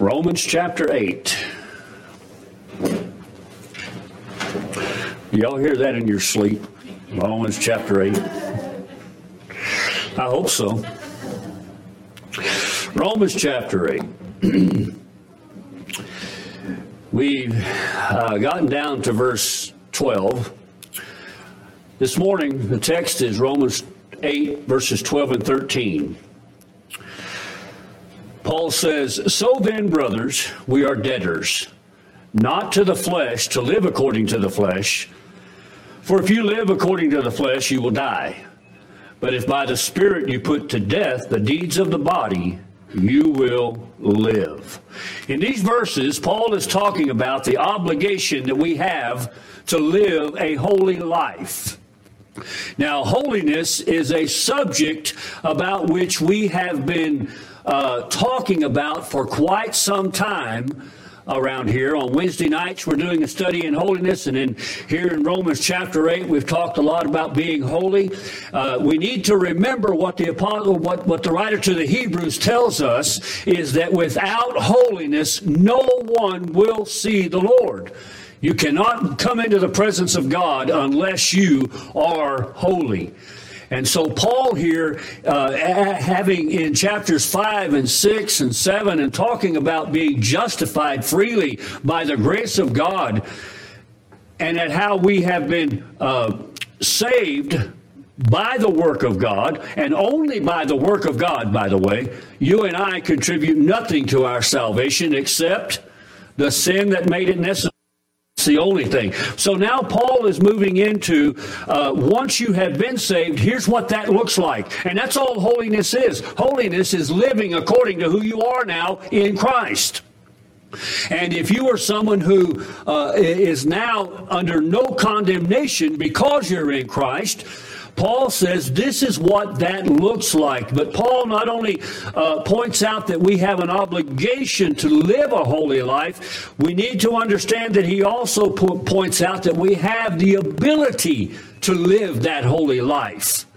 Romans chapter 8. Y'all hear that in your sleep? Romans chapter 8. I hope so. Romans chapter 8. We've uh, gotten down to verse 12. This morning, the text is Romans 8, verses 12 and 13. Paul says, So then, brothers, we are debtors, not to the flesh, to live according to the flesh. For if you live according to the flesh, you will die. But if by the Spirit you put to death the deeds of the body, you will live. In these verses, Paul is talking about the obligation that we have to live a holy life. Now, holiness is a subject about which we have been uh, talking about for quite some time around here. On Wednesday nights, we're doing a study in holiness, and in here in Romans chapter eight, we've talked a lot about being holy. Uh, we need to remember what the apostle, what what the writer to the Hebrews tells us is that without holiness, no one will see the Lord. You cannot come into the presence of God unless you are holy. And so, Paul here, uh, having in chapters 5 and 6 and 7, and talking about being justified freely by the grace of God, and at how we have been uh, saved by the work of God, and only by the work of God, by the way, you and I contribute nothing to our salvation except the sin that made it necessary the only thing. So now Paul is moving into uh, once you have been saved, here's what that looks like. And that's all holiness is. Holiness is living according to who you are now in Christ. And if you are someone who uh, is now under no condemnation because you're in Christ, Paul says this is what that looks like. But Paul not only uh, points out that we have an obligation to live a holy life, we need to understand that he also po- points out that we have the ability to live that holy life.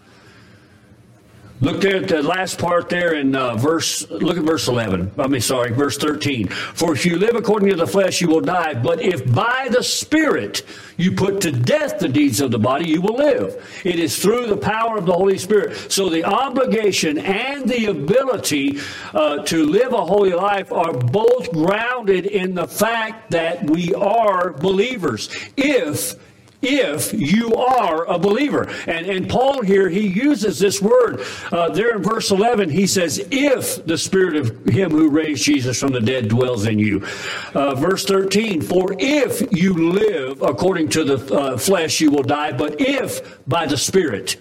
Look there at the last part there in uh, verse, look at verse 11. I mean, sorry, verse 13. For if you live according to the flesh, you will die. But if by the Spirit you put to death the deeds of the body, you will live. It is through the power of the Holy Spirit. So the obligation and the ability uh, to live a holy life are both grounded in the fact that we are believers. If if you are a believer. And, and Paul here, he uses this word uh, there in verse 11. He says, if the spirit of him who raised Jesus from the dead dwells in you. Uh, verse 13, for if you live according to the uh, flesh, you will die, but if by the spirit,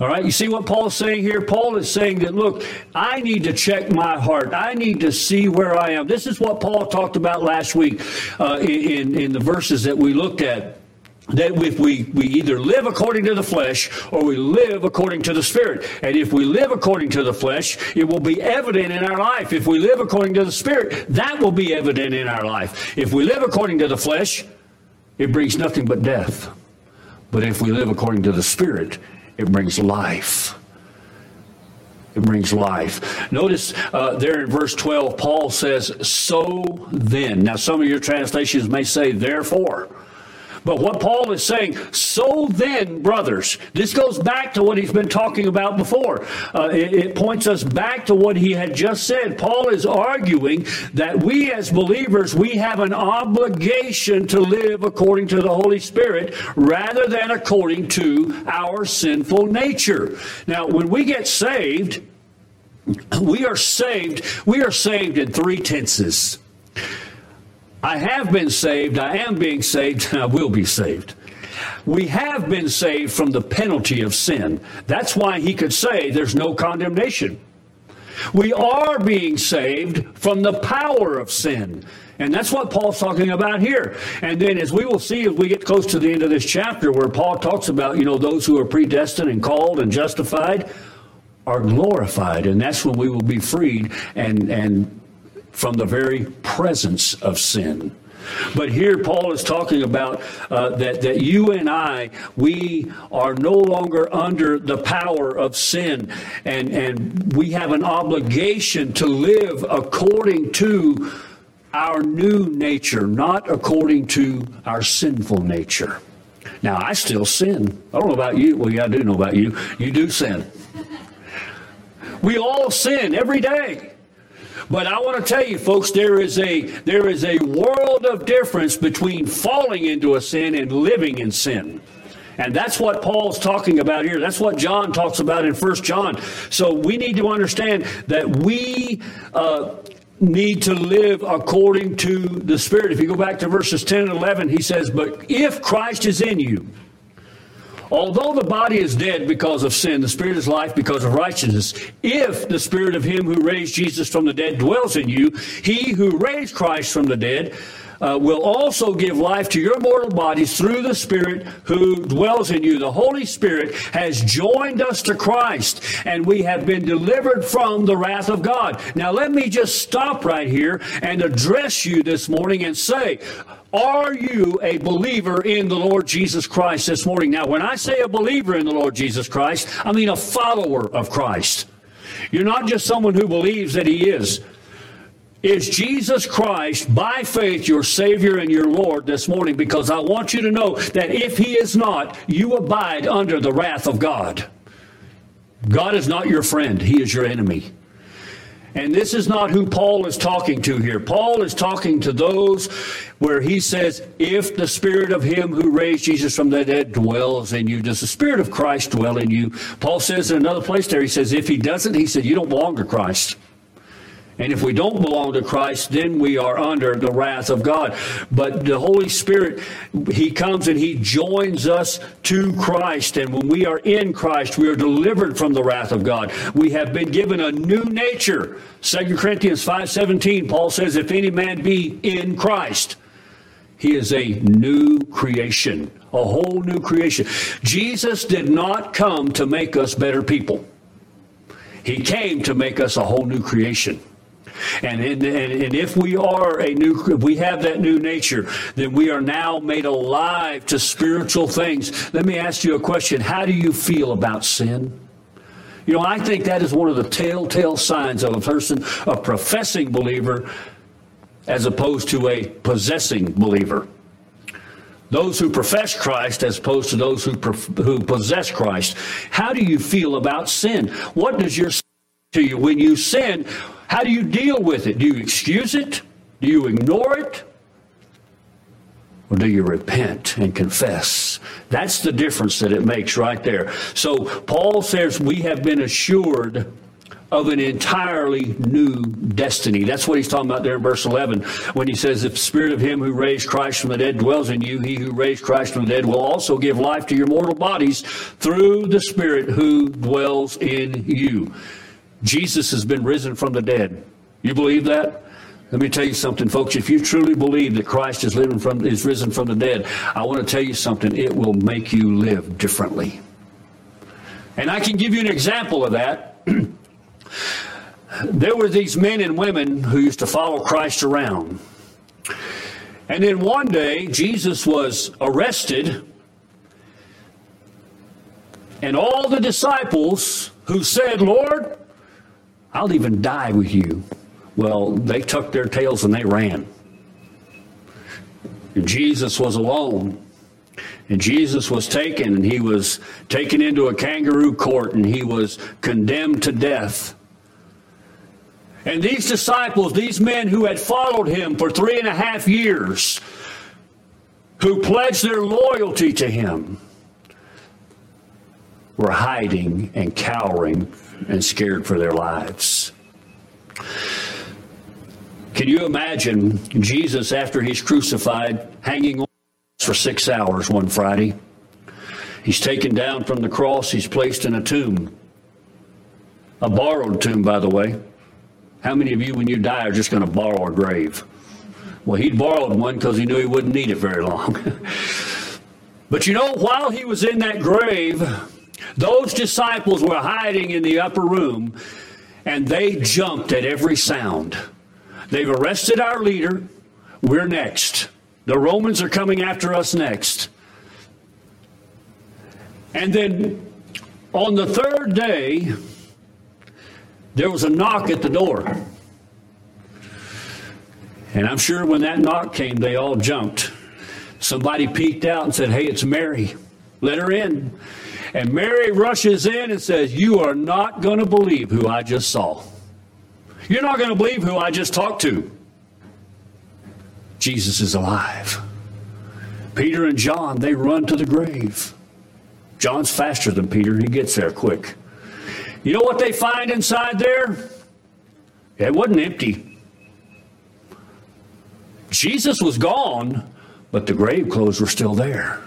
all right, you see what Paul is saying here? Paul is saying that, look, I need to check my heart. I need to see where I am. This is what Paul talked about last week uh, in, in the verses that we looked at that if we, we either live according to the flesh or we live according to the spirit. And if we live according to the flesh, it will be evident in our life. If we live according to the spirit, that will be evident in our life. If we live according to the flesh, it brings nothing but death. But if we live according to the spirit, it brings life. It brings life. Notice uh, there in verse 12, Paul says, So then. Now, some of your translations may say, Therefore. But what Paul is saying, so then, brothers, this goes back to what he's been talking about before. Uh, it, it points us back to what he had just said. Paul is arguing that we as believers, we have an obligation to live according to the Holy Spirit rather than according to our sinful nature. Now, when we get saved, we are saved, we are saved in three tenses. I have been saved, I am being saved, I will be saved. We have been saved from the penalty of sin. That's why he could say there's no condemnation. We are being saved from the power of sin. And that's what Paul's talking about here. And then, as we will see as we get close to the end of this chapter, where Paul talks about, you know, those who are predestined and called and justified are glorified. And that's when we will be freed and, and from the very presence of sin. But here Paul is talking about uh, that, that you and I, we are no longer under the power of sin. And, and we have an obligation to live according to our new nature, not according to our sinful nature. Now, I still sin. I don't know about you. Well, yeah, I do know about you. You do sin. We all sin every day. But I want to tell you, folks, there is a there is a world of difference between falling into a sin and living in sin. And that's what Paul's talking about here. That's what John talks about in First John. So we need to understand that we uh, need to live according to the Spirit. If you go back to verses 10 and 11, he says, But if Christ is in you, Although the body is dead because of sin, the spirit is life because of righteousness. If the spirit of him who raised Jesus from the dead dwells in you, he who raised Christ from the dead uh, will also give life to your mortal bodies through the Spirit who dwells in you. The Holy Spirit has joined us to Christ, and we have been delivered from the wrath of God. Now, let me just stop right here and address you this morning and say, are you a believer in the Lord Jesus Christ this morning? Now, when I say a believer in the Lord Jesus Christ, I mean a follower of Christ. You're not just someone who believes that he is. Is Jesus Christ by faith your Savior and your Lord this morning? Because I want you to know that if He is not, you abide under the wrath of God. God is not your friend, He is your enemy. And this is not who Paul is talking to here. Paul is talking to those where he says, If the Spirit of Him who raised Jesus from the dead dwells in you, does the Spirit of Christ dwell in you? Paul says in another place there, he says, If he doesn't, he said, You don't belong to Christ. And if we don't belong to Christ, then we are under the wrath of God. But the Holy Spirit, He comes and He joins us to Christ. And when we are in Christ, we are delivered from the wrath of God. We have been given a new nature. 2 Corinthians 5.17, Paul says, if any man be in Christ, he is a new creation, a whole new creation. Jesus did not come to make us better people. He came to make us a whole new creation. And, and, and if we are a new, if we have that new nature, then we are now made alive to spiritual things. Let me ask you a question. How do you feel about sin? You know, I think that is one of the telltale signs of a person, a professing believer, as opposed to a possessing believer. Those who profess Christ as opposed to those who, who possess Christ. How do you feel about sin? What does your to you when you sin? How do you deal with it? Do you excuse it? Do you ignore it? Or do you repent and confess? That's the difference that it makes right there. So Paul says we have been assured of an entirely new destiny. That's what he's talking about there in verse 11 when he says, If the spirit of him who raised Christ from the dead dwells in you, he who raised Christ from the dead will also give life to your mortal bodies through the spirit who dwells in you. Jesus has been risen from the dead. You believe that? Let me tell you something, folks. If you truly believe that Christ is living from is risen from the dead, I want to tell you something. It will make you live differently. And I can give you an example of that. there were these men and women who used to follow Christ around. And then one day, Jesus was arrested, and all the disciples who said, Lord, I'll even die with you. Well, they tucked their tails and they ran. And Jesus was alone. And Jesus was taken, and he was taken into a kangaroo court, and he was condemned to death. And these disciples, these men who had followed him for three and a half years, who pledged their loyalty to him, were hiding and cowering and scared for their lives. Can you imagine Jesus after he's crucified hanging on for six hours one Friday? He's taken down from the cross, he's placed in a tomb. A borrowed tomb, by the way. How many of you, when you die, are just going to borrow a grave? Well, he'd borrowed one because he knew he wouldn't need it very long. but you know, while he was in that grave, those disciples were hiding in the upper room and they jumped at every sound. They've arrested our leader. We're next. The Romans are coming after us next. And then on the third day, there was a knock at the door. And I'm sure when that knock came, they all jumped. Somebody peeked out and said, Hey, it's Mary. Let her in. And Mary rushes in and says, You are not going to believe who I just saw. You're not going to believe who I just talked to. Jesus is alive. Peter and John, they run to the grave. John's faster than Peter. He gets there quick. You know what they find inside there? It wasn't empty. Jesus was gone, but the grave clothes were still there.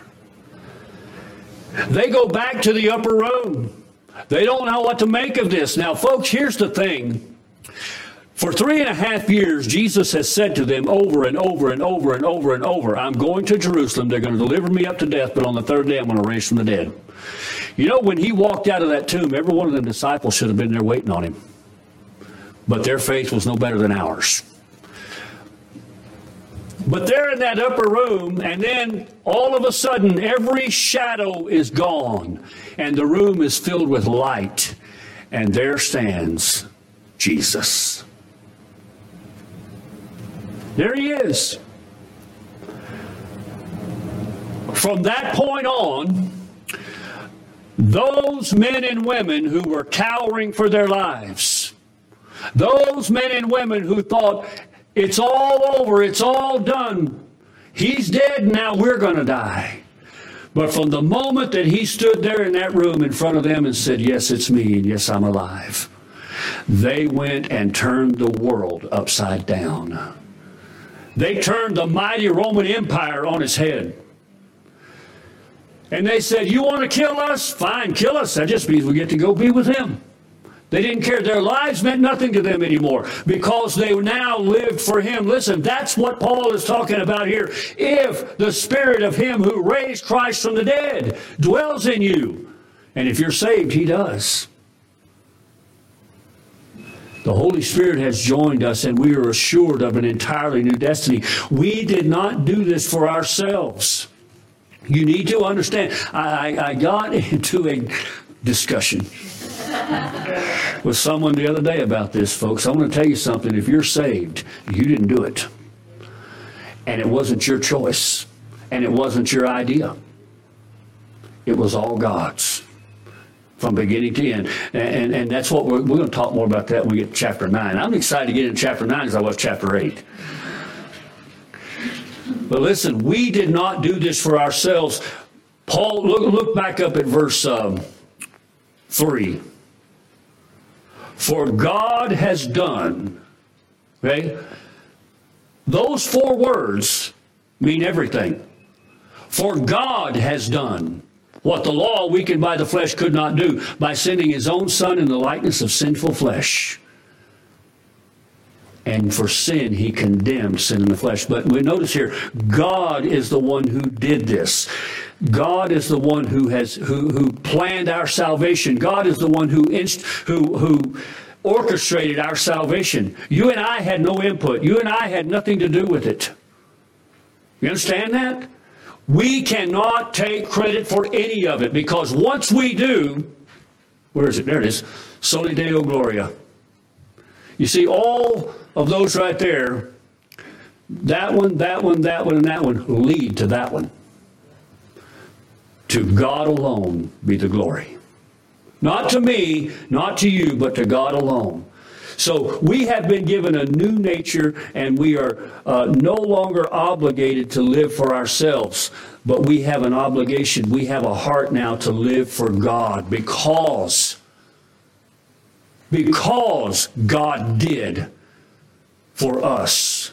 They go back to the upper room. They don't know what to make of this. Now, folks, here's the thing. For three and a half years, Jesus has said to them over and over and over and over and over, I'm going to Jerusalem. They're going to deliver me up to death, but on the third day, I'm going to raise from the dead. You know, when he walked out of that tomb, every one of the disciples should have been there waiting on him. But their faith was no better than ours. But they're in that upper room, and then all of a sudden, every shadow is gone, and the room is filled with light. And there stands Jesus. There he is. From that point on, those men and women who were cowering for their lives, those men and women who thought, it's all over, it's all done, he's dead, now we're going to die. But from the moment that he stood there in that room in front of them and said, Yes, it's me, and yes, I'm alive, they went and turned the world upside down. They turned the mighty Roman Empire on its head. And they said, You want to kill us? Fine, kill us. That just means we get to go be with him. They didn't care. Their lives meant nothing to them anymore because they now lived for him. Listen, that's what Paul is talking about here. If the spirit of him who raised Christ from the dead dwells in you, and if you're saved, he does. The Holy Spirit has joined us, and we are assured of an entirely new destiny. We did not do this for ourselves. You need to understand. I, I got into a discussion with someone the other day about this, folks. I want to tell you something. If you're saved, you didn't do it. And it wasn't your choice. And it wasn't your idea. It was all God's from beginning to end. And, and, and that's what we're, we're going to talk more about that when we get to chapter 9. I'm excited to get into chapter 9 as I was chapter 8. But listen, we did not do this for ourselves. Paul, look, look back up at verse um, 3. For God has done, okay? Those four words mean everything. For God has done what the law, weakened by the flesh, could not do by sending his own Son in the likeness of sinful flesh and for sin he condemned sin in the flesh. But we notice here, God is the one who did this. God is the one who has who who planned our salvation. God is the one who inst, who who orchestrated our salvation. You and I had no input. You and I had nothing to do with it. You understand that? We cannot take credit for any of it because once we do, where is it? There it is. Soli Deo Gloria. You see, all of those right there, that one, that one, that one, and that one lead to that one. To God alone be the glory. Not to me, not to you, but to God alone. So we have been given a new nature and we are uh, no longer obligated to live for ourselves, but we have an obligation. We have a heart now to live for God because because God did for us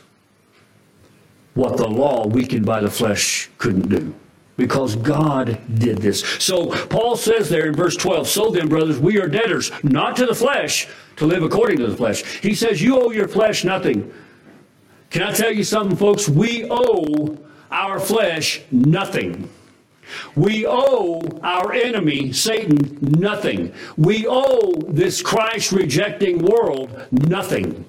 what the law, weakened by the flesh, couldn't do. Because God did this. So Paul says there in verse 12, So then, brothers, we are debtors, not to the flesh, to live according to the flesh. He says, You owe your flesh nothing. Can I tell you something, folks? We owe our flesh nothing. We owe our enemy, Satan, nothing. We owe this Christ rejecting world nothing.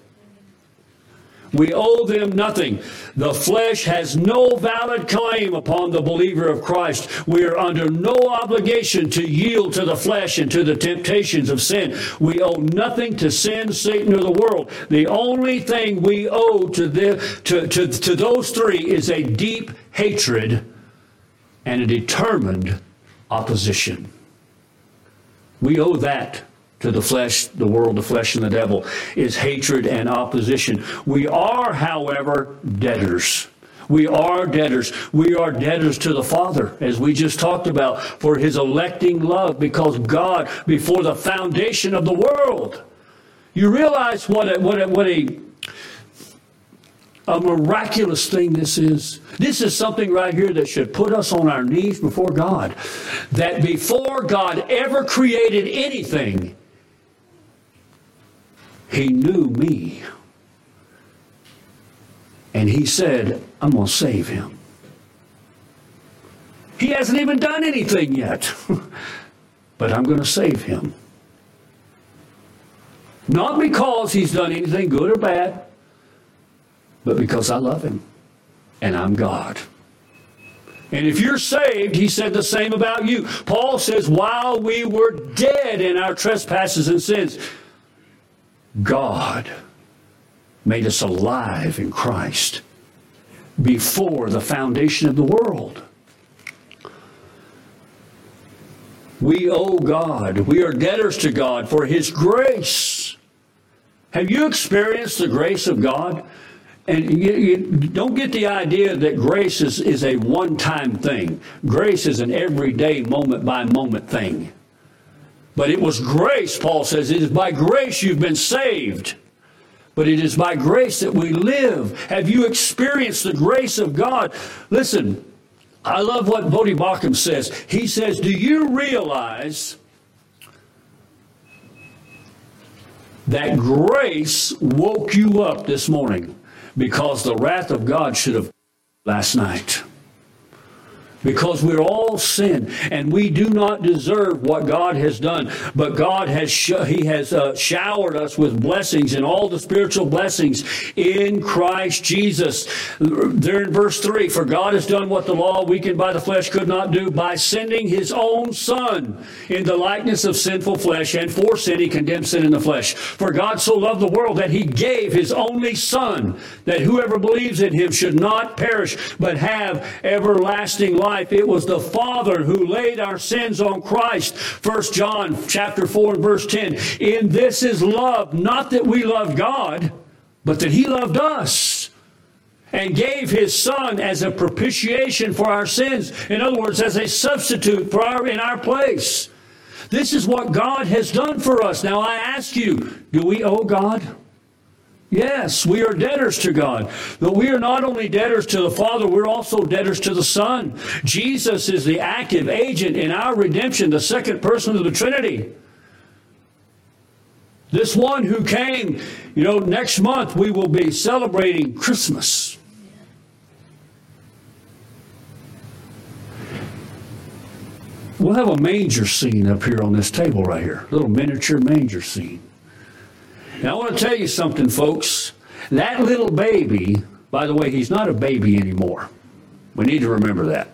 We owe them nothing. The flesh has no valid claim upon the believer of Christ. We are under no obligation to yield to the flesh and to the temptations of sin. We owe nothing to sin, Satan, or the world. The only thing we owe to, the, to, to, to those three is a deep hatred and a determined opposition. We owe that to the flesh, the world, the flesh, and the devil is hatred and opposition. We are, however, debtors. We are debtors. We are debtors to the Father, as we just talked about, for his electing love, because God, before the foundation of the world, you realize what a, what a, what a a miraculous thing this is. This is something right here that should put us on our knees before God. That before God ever created anything, He knew me. And He said, I'm going to save him. He hasn't even done anything yet, but I'm going to save him. Not because he's done anything good or bad but because I love him and I'm God. And if you're saved, he said the same about you. Paul says, while we were dead in our trespasses and sins, God made us alive in Christ before the foundation of the world. We owe God, we are debtors to God for His grace. Have you experienced the grace of God? And you, you, don't get the idea that grace is, is a one time thing. Grace is an everyday, moment by moment thing. But it was grace, Paul says. It is by grace you've been saved. But it is by grace that we live. Have you experienced the grace of God? Listen, I love what Voddie Baucham says. He says, Do you realize that grace woke you up this morning? because the wrath of God should have last night because we're all sin and we do not deserve what God has done. But God has sh- He has uh, showered us with blessings and all the spiritual blessings in Christ Jesus. There in verse three, for God has done what the law weakened by the flesh could not do by sending His own Son in the likeness of sinful flesh, and for sin He condemned sin in the flesh. For God so loved the world that He gave His only Son, that whoever believes in Him should not perish but have everlasting life life. It was the Father who laid our sins on Christ. First John chapter 4 and verse 10. In this is love, not that we love God, but that he loved us and gave his son as a propitiation for our sins. In other words, as a substitute for our, in our place. This is what God has done for us. Now I ask you, do we owe God? Yes, we are debtors to God. But we are not only debtors to the Father, we're also debtors to the Son. Jesus is the active agent in our redemption, the second person of the Trinity. This one who came, you know, next month we will be celebrating Christmas. We'll have a manger scene up here on this table right here, a little miniature manger scene. Now, I want to tell you something, folks. That little baby, by the way, he's not a baby anymore. We need to remember that.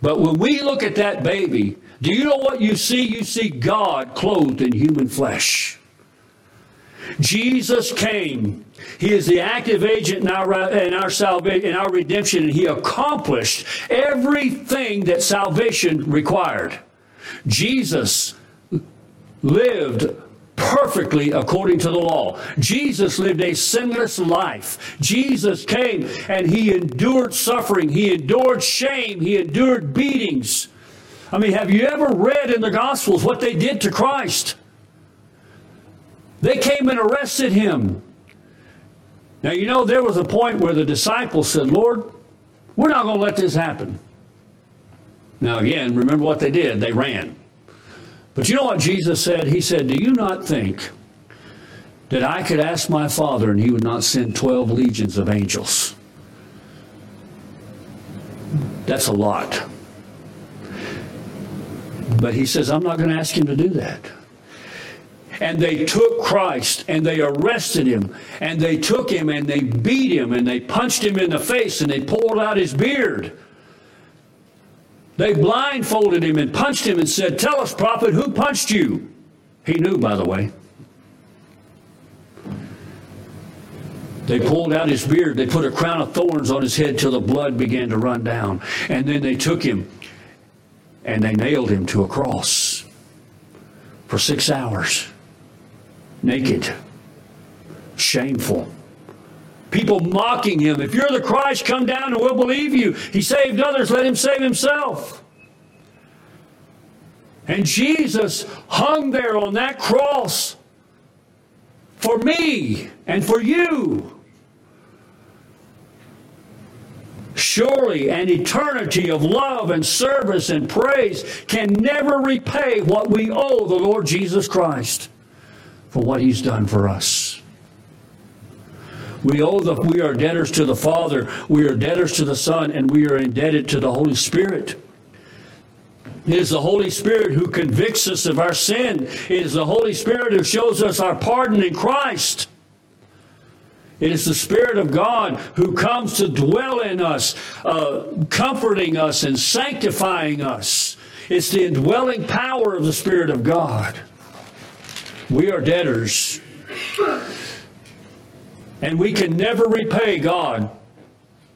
But when we look at that baby, do you know what you see? You see God clothed in human flesh. Jesus came. He is the active agent in our, in our salvation, in our redemption, and he accomplished everything that salvation required. Jesus lived perfectly according to the law. Jesus lived a sinless life. Jesus came and he endured suffering, he endured shame, he endured beatings. I mean, have you ever read in the Gospels what they did to Christ? They came and arrested him. Now, you know, there was a point where the disciples said, Lord, we're not going to let this happen. Now, again, remember what they did? They ran. But you know what Jesus said? He said, Do you not think that I could ask my Father and he would not send 12 legions of angels? That's a lot. But he says, I'm not going to ask him to do that. and they took Christ and they arrested him and they took him and they beat him and they punched him in the face and they pulled out his beard. They blindfolded him and punched him and said, Tell us, prophet, who punched you? He knew, by the way. They pulled out his beard. They put a crown of thorns on his head till the blood began to run down. And then they took him and they nailed him to a cross for six hours naked, shameful. People mocking him. If you're the Christ, come down and we'll believe you. He saved others, let him save himself. And Jesus hung there on that cross for me and for you. Surely an eternity of love and service and praise can never repay what we owe the Lord Jesus Christ for what he's done for us. We owe the we are debtors to the Father, we are debtors to the Son, and we are indebted to the Holy Spirit. It is the Holy Spirit who convicts us of our sin. It is the Holy Spirit who shows us our pardon in Christ. It is the Spirit of God who comes to dwell in us, uh, comforting us and sanctifying us. It's the indwelling power of the Spirit of God. We are debtors. And we can never repay God,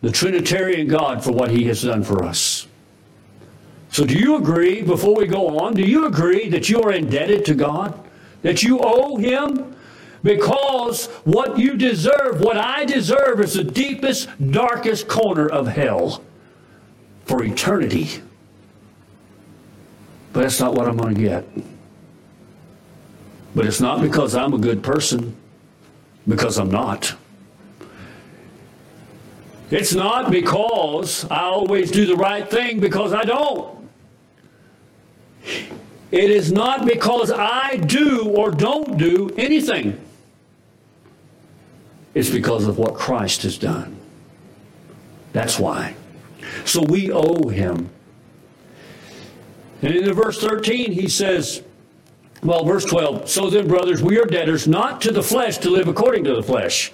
the Trinitarian God, for what He has done for us. So, do you agree, before we go on, do you agree that you are indebted to God? That you owe Him? Because what you deserve, what I deserve, is the deepest, darkest corner of hell for eternity. But that's not what I'm going to get. But it's not because I'm a good person, because I'm not. It's not because I always do the right thing, because I don't. It is not because I do or don't do anything. It's because of what Christ has done. That's why. So we owe him. And in verse 13, he says, well, verse 12. So then, brothers, we are debtors not to the flesh to live according to the flesh.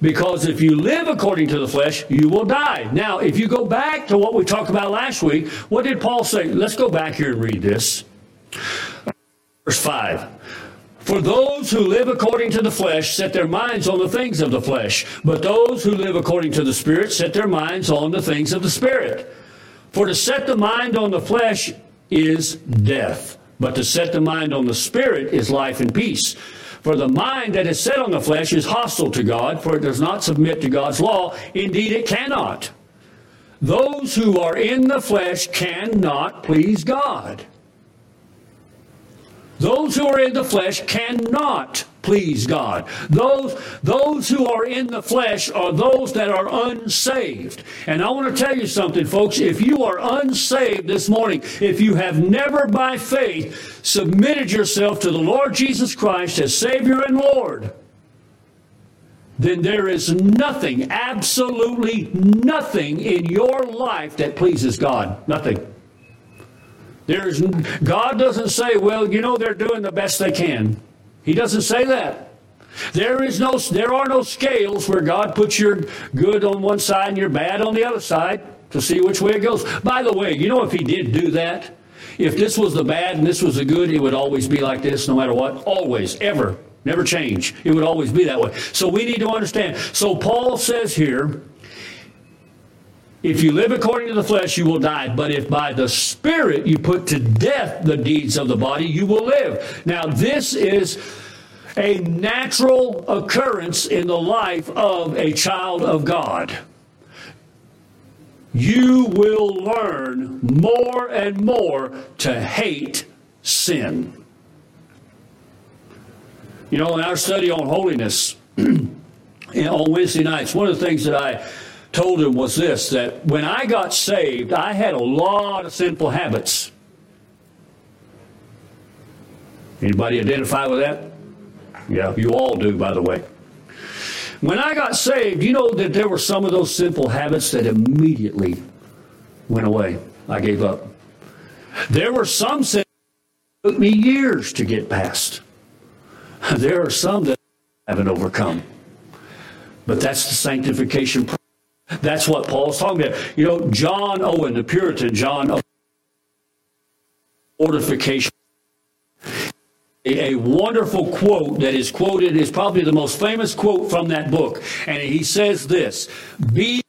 Because if you live according to the flesh, you will die. Now, if you go back to what we talked about last week, what did Paul say? Let's go back here and read this. Verse 5. For those who live according to the flesh set their minds on the things of the flesh, but those who live according to the Spirit set their minds on the things of the Spirit. For to set the mind on the flesh is death but to set the mind on the Spirit is life and peace. For the mind that is set on the flesh is hostile to God, for it does not submit to God's law. Indeed, it cannot. Those who are in the flesh cannot please God. Those who are in the flesh cannot please God. Those, those who are in the flesh are those that are unsaved. And I want to tell you something, folks. If you are unsaved this morning, if you have never by faith submitted yourself to the Lord Jesus Christ as Savior and Lord, then there is nothing, absolutely nothing in your life that pleases God. Nothing. There's God doesn't say, well, you know, they're doing the best they can. He doesn't say that. There is no there are no scales where God puts your good on one side and your bad on the other side to see which way it goes. By the way, you know if he did do that, if this was the bad and this was the good, it would always be like this no matter what. Always, ever, never change. It would always be that way. So we need to understand. So Paul says here, if you live according to the flesh, you will die. But if by the Spirit you put to death the deeds of the body, you will live. Now, this is a natural occurrence in the life of a child of God. You will learn more and more to hate sin. You know, in our study on holiness on Wednesday nights, one of the things that I told him was this that when I got saved, I had a lot of sinful habits. Anybody identify with that? Yeah, you all do, by the way. When I got saved, you know that there were some of those sinful habits that immediately went away. I gave up. There were some sins that took me years to get past. There are some that I haven't overcome. But that's the sanctification. That's what Paul's talking about. You know, John Owen, the Puritan John Owen, mortification. A, a wonderful quote that is quoted is probably the most famous quote from that book. And he says this Be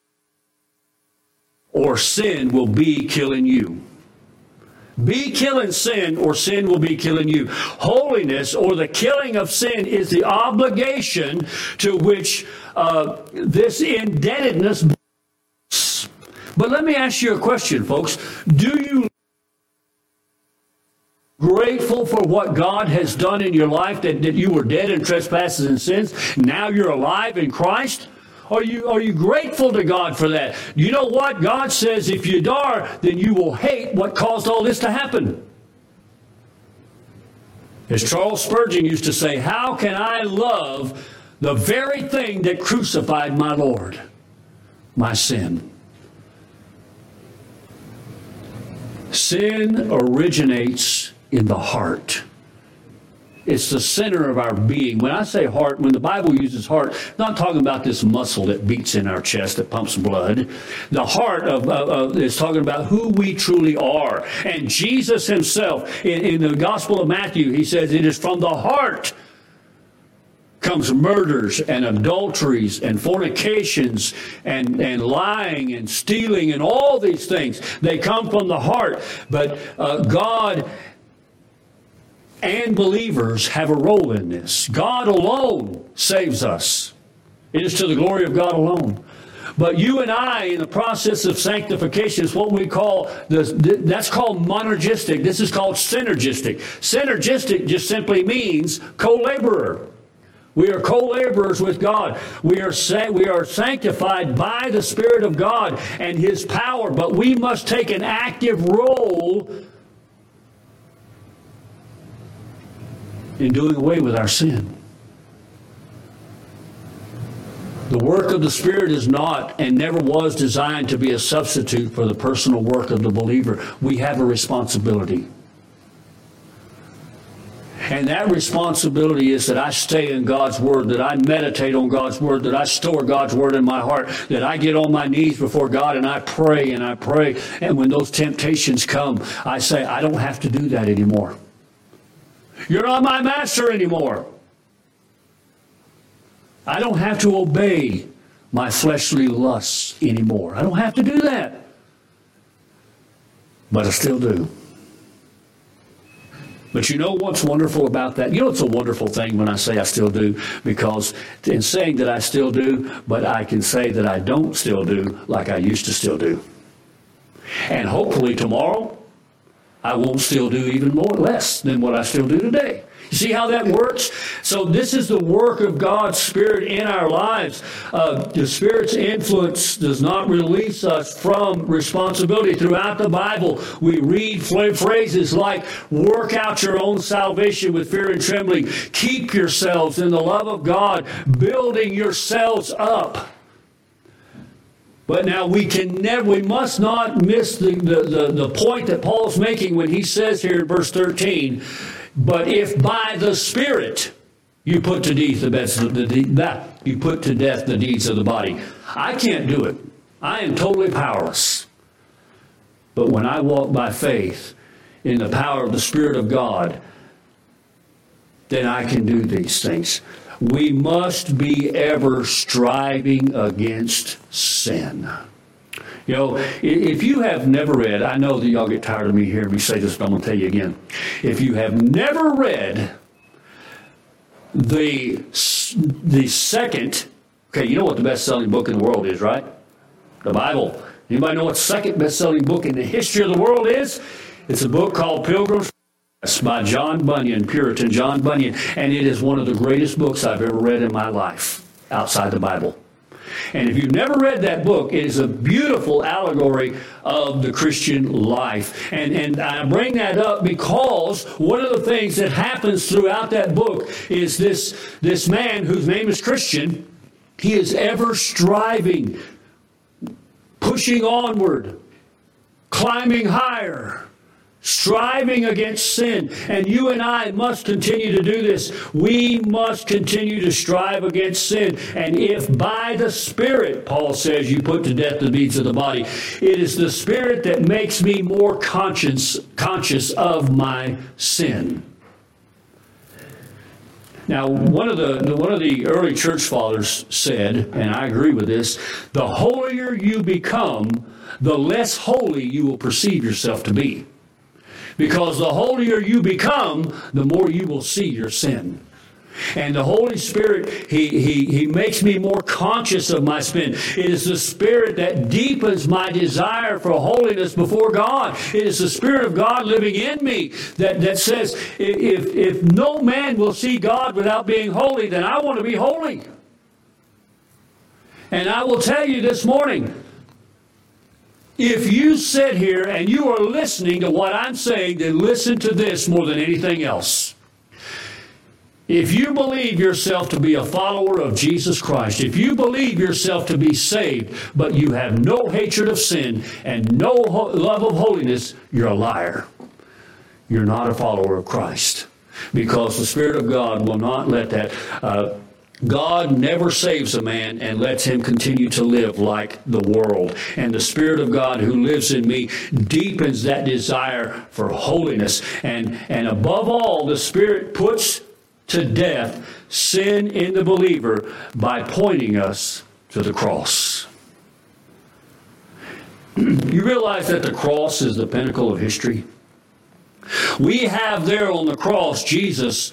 or sin will be killing you. Be killing sin, or sin will be killing you. Holiness, or the killing of sin, is the obligation to which uh, this indebtedness. But let me ask you a question, folks. Do you grateful for what God has done in your life that, that you were dead in trespasses and sins? Now you're alive in Christ? Are you, are you grateful to God for that? You know what? God says if you are, then you will hate what caused all this to happen. As Charles Spurgeon used to say, How can I love the very thing that crucified my Lord? My sin. Sin originates in the heart. It's the center of our being. When I say heart, when the Bible uses heart, I'm not talking about this muscle that beats in our chest that pumps blood. The heart of, of is talking about who we truly are. And Jesus himself, in, in the Gospel of Matthew, he says it is from the heart comes murders and adulteries and fornications and, and lying and stealing and all these things. They come from the heart. But uh, God and believers have a role in this. God alone saves us. It is to the glory of God alone. But you and I, in the process of sanctification, is what we call the, that's called monergistic. This is called synergistic. Synergistic just simply means co-laborer. We are co-laborers with God. We are sa- we are sanctified by the Spirit of God and His power, but we must take an active role in doing away with our sin. The work of the Spirit is not and never was designed to be a substitute for the personal work of the believer. We have a responsibility. And that responsibility is that I stay in God's Word, that I meditate on God's Word, that I store God's Word in my heart, that I get on my knees before God and I pray and I pray. And when those temptations come, I say, I don't have to do that anymore. You're not my master anymore. I don't have to obey my fleshly lusts anymore. I don't have to do that. But I still do. But you know what's wonderful about that? You know it's a wonderful thing when I say I still do, because in saying that I still do, but I can say that I don't still do like I used to still do. And hopefully tomorrow, I won't still do even more less than what I still do today. You see how that works? So, this is the work of God's Spirit in our lives. Uh, the Spirit's influence does not release us from responsibility. Throughout the Bible, we read phrases like, work out your own salvation with fear and trembling, keep yourselves in the love of God, building yourselves up. But now we can never, we must not miss the, the, the, the, point that Paul's making when he says here in verse 13, but if by the Spirit you put to death the, best, the, the, you put to death the deeds of the body. I can't do it. I am totally powerless. But when I walk by faith in the power of the Spirit of God, then I can do these things. We must be ever striving against sin. You know, if you have never read, I know that y'all get tired of me hearing me say this, but I'm going to tell you again. If you have never read the, the second, okay, you know what the best selling book in the world is, right? The Bible. Anybody know what second best selling book in the history of the world is? It's a book called Pilgrim's by John Bunyan, Puritan John Bunyan, and it is one of the greatest books I've ever read in my life outside the Bible. And if you've never read that book, it is a beautiful allegory of the Christian life. And, and I bring that up because one of the things that happens throughout that book is this, this man whose name is Christian, he is ever striving, pushing onward, climbing higher striving against sin. And you and I must continue to do this. We must continue to strive against sin. And if by the Spirit, Paul says, you put to death the deeds of the body, it is the Spirit that makes me more conscious, conscious of my sin. Now, one of the one of the early church fathers said, and I agree with this: the holier you become, the less holy you will perceive yourself to be. Because the holier you become, the more you will see your sin. And the Holy Spirit, he, he, he makes me more conscious of my sin. It is the Spirit that deepens my desire for holiness before God. It is the Spirit of God living in me that, that says, if, if no man will see God without being holy, then I want to be holy. And I will tell you this morning, if you sit here and you are listening to what I'm saying, then listen to this more than anything else. If you believe yourself to be a follower of Jesus Christ, if you believe yourself to be saved, but you have no hatred of sin and no love of holiness, you're a liar. You're not a follower of Christ. Because the Spirit of God will not let that uh, God never saves a man and lets him continue to live like the world. And the Spirit of God who lives in me deepens that desire for holiness. And, and above all, the Spirit puts to death sin in the believer by pointing us to the cross. you realize that the cross is the pinnacle of history? We have there on the cross Jesus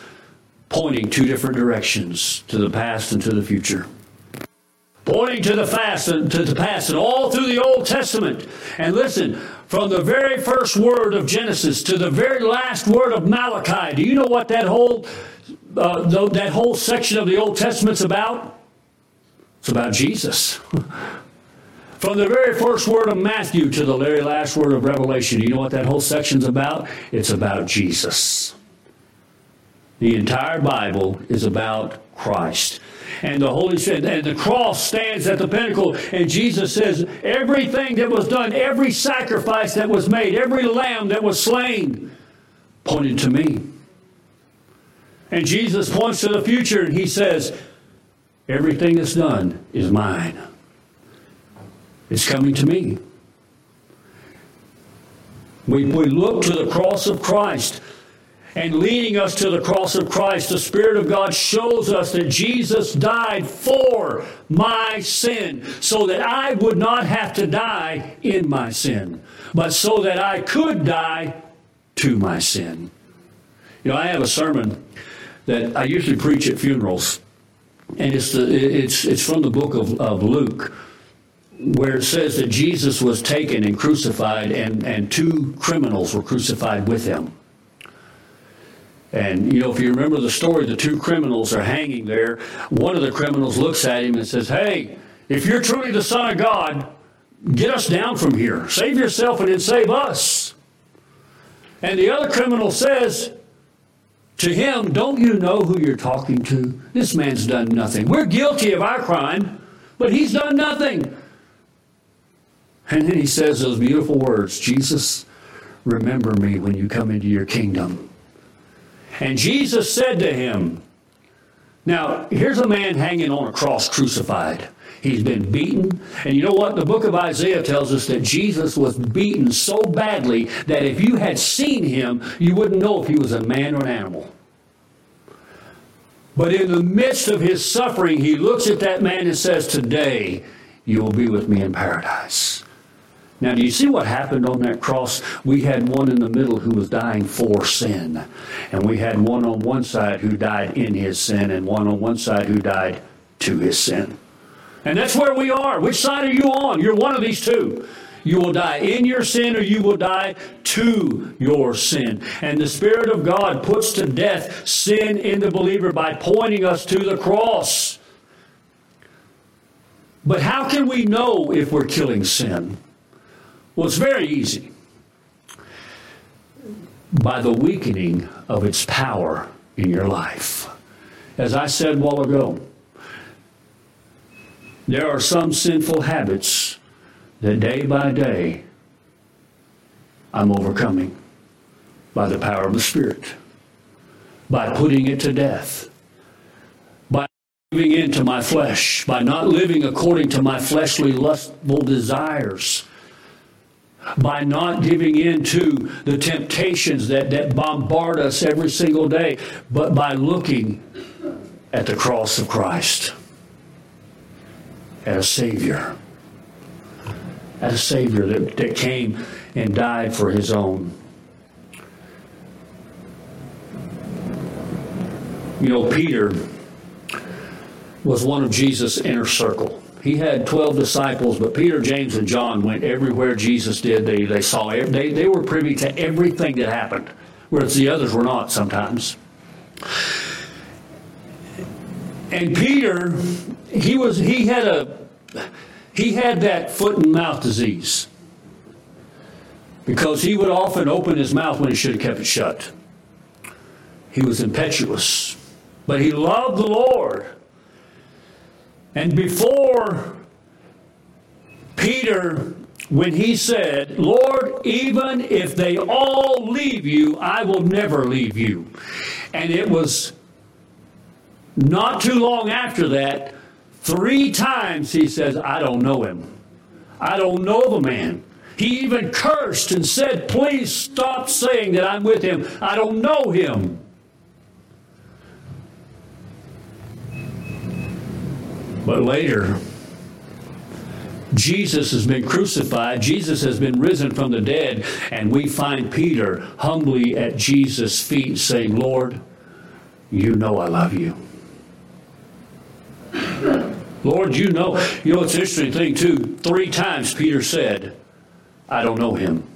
pointing two different directions to the past and to the future. Pointing to the past and to the past and all through the Old Testament. And listen, from the very first word of Genesis to the very last word of Malachi, do you know what that whole uh, that whole section of the Old Testament's about? It's about Jesus. From the very first word of Matthew to the very last word of Revelation, do you know what that whole section's about? It's about Jesus. The entire Bible is about Christ. And the Holy Spirit, and the cross stands at the pinnacle. And Jesus says, everything that was done, every sacrifice that was made, every lamb that was slain, pointed to me. And Jesus points to the future and he says, everything that's done is mine. It's coming to me. We, we look to the cross of Christ and leading us to the cross of Christ, the Spirit of God shows us that Jesus died for my sin so that I would not have to die in my sin, but so that I could die to my sin. You know, I have a sermon that I usually preach at funerals, and it's, the, it's, it's from the book of, of Luke where it says that Jesus was taken and crucified, and, and two criminals were crucified with him. And, you know, if you remember the story, the two criminals are hanging there. One of the criminals looks at him and says, Hey, if you're truly the Son of God, get us down from here. Save yourself and then save us. And the other criminal says to him, Don't you know who you're talking to? This man's done nothing. We're guilty of our crime, but he's done nothing. And then he says those beautiful words Jesus, remember me when you come into your kingdom. And Jesus said to him, Now, here's a man hanging on a cross crucified. He's been beaten. And you know what? The book of Isaiah tells us that Jesus was beaten so badly that if you had seen him, you wouldn't know if he was a man or an animal. But in the midst of his suffering, he looks at that man and says, Today you will be with me in paradise. Now, do you see what happened on that cross? We had one in the middle who was dying for sin. And we had one on one side who died in his sin, and one on one side who died to his sin. And that's where we are. Which side are you on? You're one of these two. You will die in your sin or you will die to your sin. And the Spirit of God puts to death sin in the believer by pointing us to the cross. But how can we know if we're killing sin? Well, it's very easy. By the weakening of its power in your life. As I said a while ago, there are some sinful habits that day by day I'm overcoming. By the power of the Spirit. By putting it to death. By giving in to my flesh. By not living according to my fleshly lustful desires by not giving in to the temptations that, that bombard us every single day, but by looking at the cross of Christ as a Savior. As a Savior that, that came and died for His own. You know, Peter was one of Jesus' inner circle. He had 12 disciples, but Peter, James, and John went everywhere Jesus did. They, they saw, they, they were privy to everything that happened, whereas the others were not sometimes. And Peter, he was, he had a, he had that foot and mouth disease because he would often open his mouth when he should have kept it shut. He was impetuous, but he loved the Lord. And before Peter, when he said, Lord, even if they all leave you, I will never leave you. And it was not too long after that, three times he says, I don't know him. I don't know the man. He even cursed and said, Please stop saying that I'm with him. I don't know him. But later, Jesus has been crucified, Jesus has been risen from the dead, and we find Peter humbly at Jesus' feet saying, Lord, you know I love you. Lord, you know. You know, it's an interesting thing, too. Three times Peter said, I don't know him.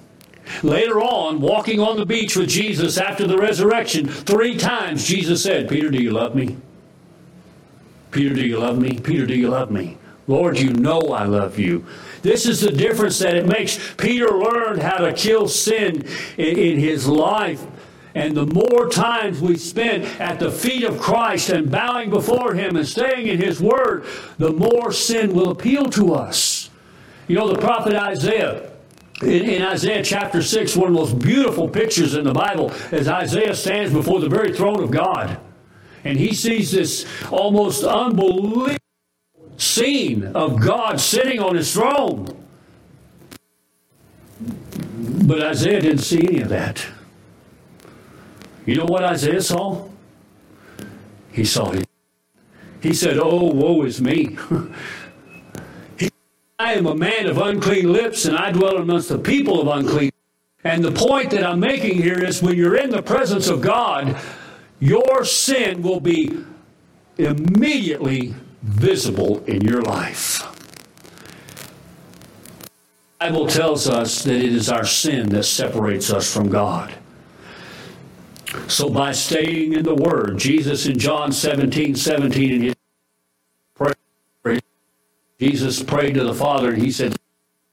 Later on, walking on the beach with Jesus after the resurrection, three times Jesus said, Peter, do you love me? Peter, do you love me? Peter, do you love me? Lord, you know I love you. This is the difference that it makes. Peter learned how to kill sin in, in his life. And the more times we spend at the feet of Christ and bowing before Him and staying in His Word, the more sin will appeal to us. You know, the prophet Isaiah, in, in, Isaiah chapter 6, one of the most beautiful pictures in the Bible, as Isaiah stands before the very throne of God and he sees this almost unbelievable scene of God sitting on his throne. But Isaiah didn't see any of that. You know what Isaiah saw? He saw his. He said, Oh, woe is me. I am a man of unclean lips, and I dwell amongst the people of unclean. And the point that I'm making here is when you're in the presence of God, your sin will be immediately visible in your life. The Bible tells us that it is our sin that separates us from God. So by staying in the Word, Jesus in John 17, 17 in his prayer, Jesus prayed to the Father and he said,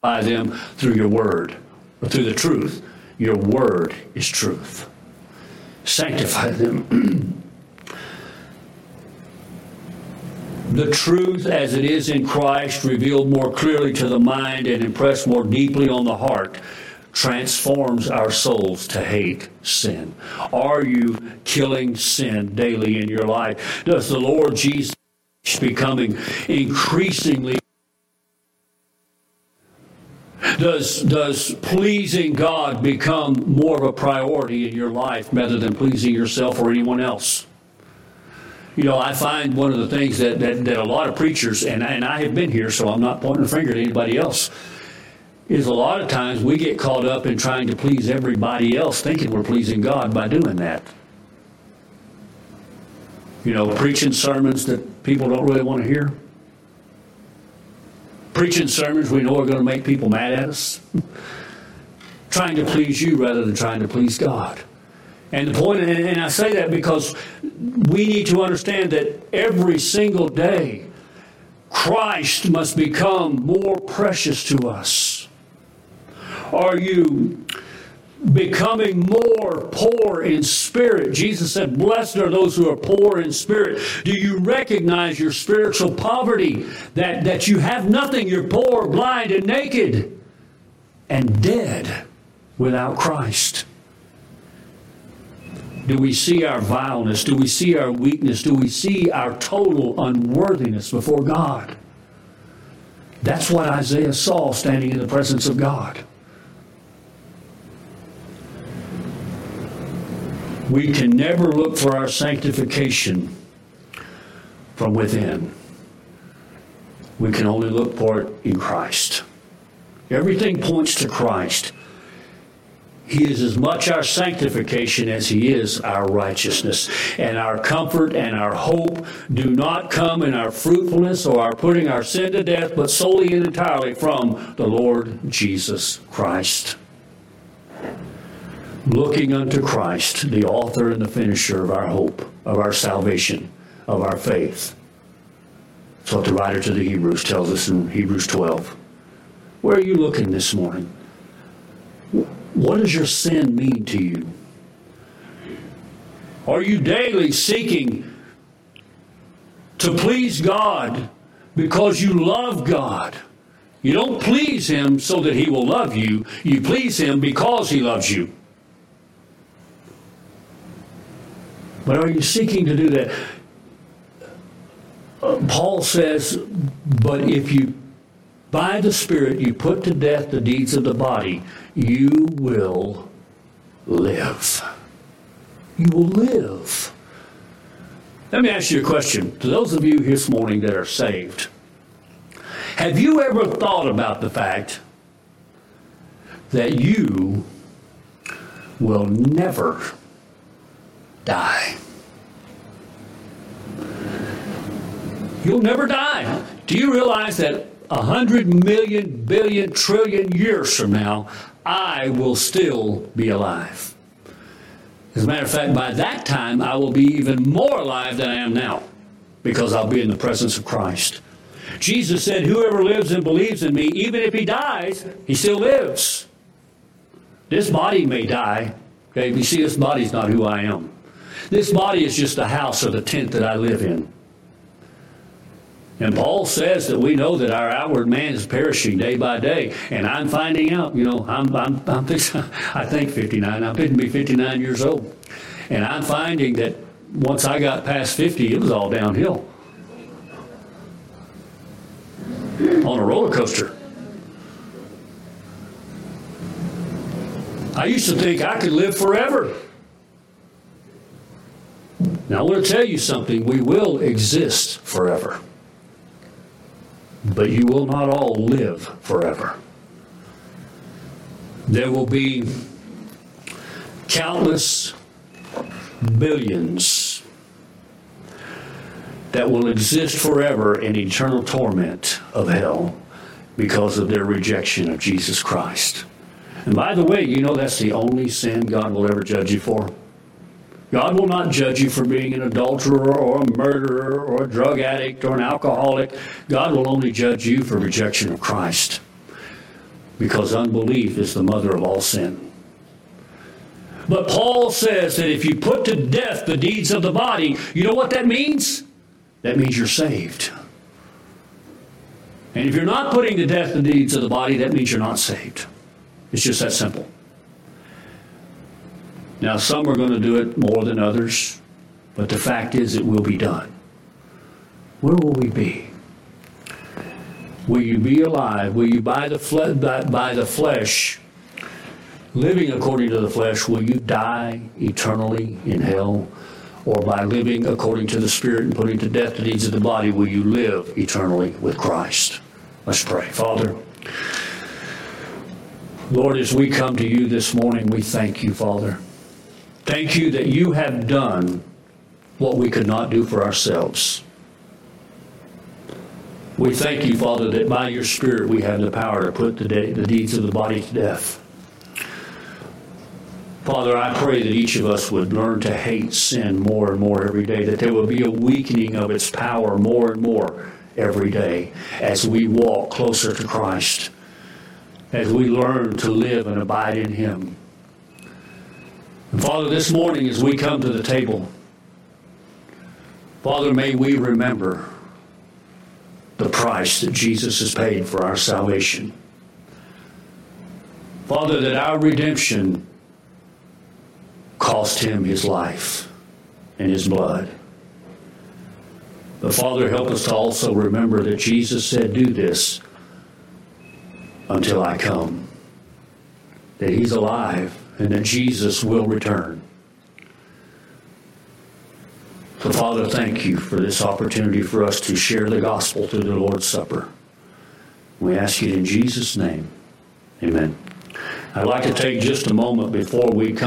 by them through your Word, or through the truth. Your Word is truth sanctify them. the truth as it is in Christ, revealed more clearly to the mind and impressed more deeply on the heart, transforms our souls to hate sin. Are you killing sin daily in your life? Does the Lord Jesus becoming increasingly does, does pleasing God become more of a priority in your life rather than pleasing yourself or anyone else? You know, I find one of the things that, that, that a lot of preachers, and, and I have been here, so I'm not pointing a finger at anybody else, is a lot of times we get caught up in trying to please everybody else, thinking we're pleasing God by doing that. You know, preaching sermons that people don't really want to hear preaching sermons we know are going to make people mad at us, trying to please you rather than trying to please God. And the point, and I say that because we need to understand that every single day, Christ must become more precious to us. Are you becoming more poor in spirit. Jesus said, Blessed are those who are poor in spirit. Do you recognize your spiritual poverty? That, that you have nothing, you're poor, blind, and naked, and dead without Christ. Do we see our vileness? Do we see our weakness? Do we see our total unworthiness before God? That's what Isaiah saw standing in the presence of God. We can never look for our sanctification from within. We can only look for it in Christ. Everything points to Christ. He is as much our sanctification as He is our righteousness. And our comfort and our hope do not come in our fruitfulness or our putting our sin to death, but solely and entirely from the Lord Jesus Christ. Looking unto Christ, the author and the finisher of our hope, of our salvation, of our faith. That's what the writer to the Hebrews tells us in Hebrews 12. Where are you looking this morning? What does your sin mean to you? Are you daily seeking to please God because you love God? You don't please Him so that He will love you, you please Him because He loves you. But are you seeking to do that? Uh, Paul says, but if you, by the Spirit, you put to death the deeds of the body, you will live. You will live. Let me ask you a question. To those of you this morning that are saved, have you ever thought about the fact that you will never die. You'll never die. Do you realize that a hundred million, billion, trillion years from now, I will still be alive? As a matter of fact, by that time, I will be even more alive than I am now because I'll be in the presence of Christ. Jesus said, Whoever lives and believes in me, even if he dies, he still lives. This body may die. Okay, you see, this body's not who I am. This body is just the house or the tent that I live in. And Paul says that we know that our outward man is perishing day by day. And I'm finding out, you know, I'm, I'm, I'm I think 59, I'm going to be 59 years old. And I'm finding that once I got past 50, it was all downhill. On a roller coaster. I used to think I could live forever. Now, I want to tell you something. We will exist forever. But you will not all live forever. There will be countless billions that will exist forever in eternal torment of hell because of their rejection of Jesus Christ. And by the way, you know that's the only sin God will ever judge you for. God will not judge you for being an adulterer or a murderer or a drug addict or an alcoholic. God will only judge you for rejection of Christ because unbelief is the mother of all sin. But Paul says that if you put to death the deeds of the body, you know what that means? That means you're saved. And if you're not putting to death the deeds of the body, that means you're not saved. It's just that simple. Now, some are going to do it more than others, but the fact is it will be done. Where will we be? Will you be alive? Will you, by the, fle- by, by the flesh, living according to the flesh, will you die eternally in hell? Or by living according to the Spirit and putting to death the deeds of the body, will you live eternally with Christ? Let's pray. Father, Lord, as we come to you this morning, we thank you, Father. Thank you that you have done what we could not do for ourselves. We thank you, Father, that by your Spirit we have the power to put the, de- the deeds of the body to death. Father, I pray that each of us would learn to hate sin more and more every day, that there would be a weakening of its power more and more every day as we walk closer to Christ, as we learn to live and abide in Him. And Father, this morning as we come to the table, Father, may we remember the price that Jesus has paid for our salvation. Father, that our redemption cost him his life and his blood. But Father, help us to also remember that Jesus said, Do this until I come. That he's alive and that Jesus will return. So, Father, thank you for this opportunity for us to share the gospel through the Lord's Supper. We ask it in Jesus' name. Amen. I'd like to take just a moment before we come.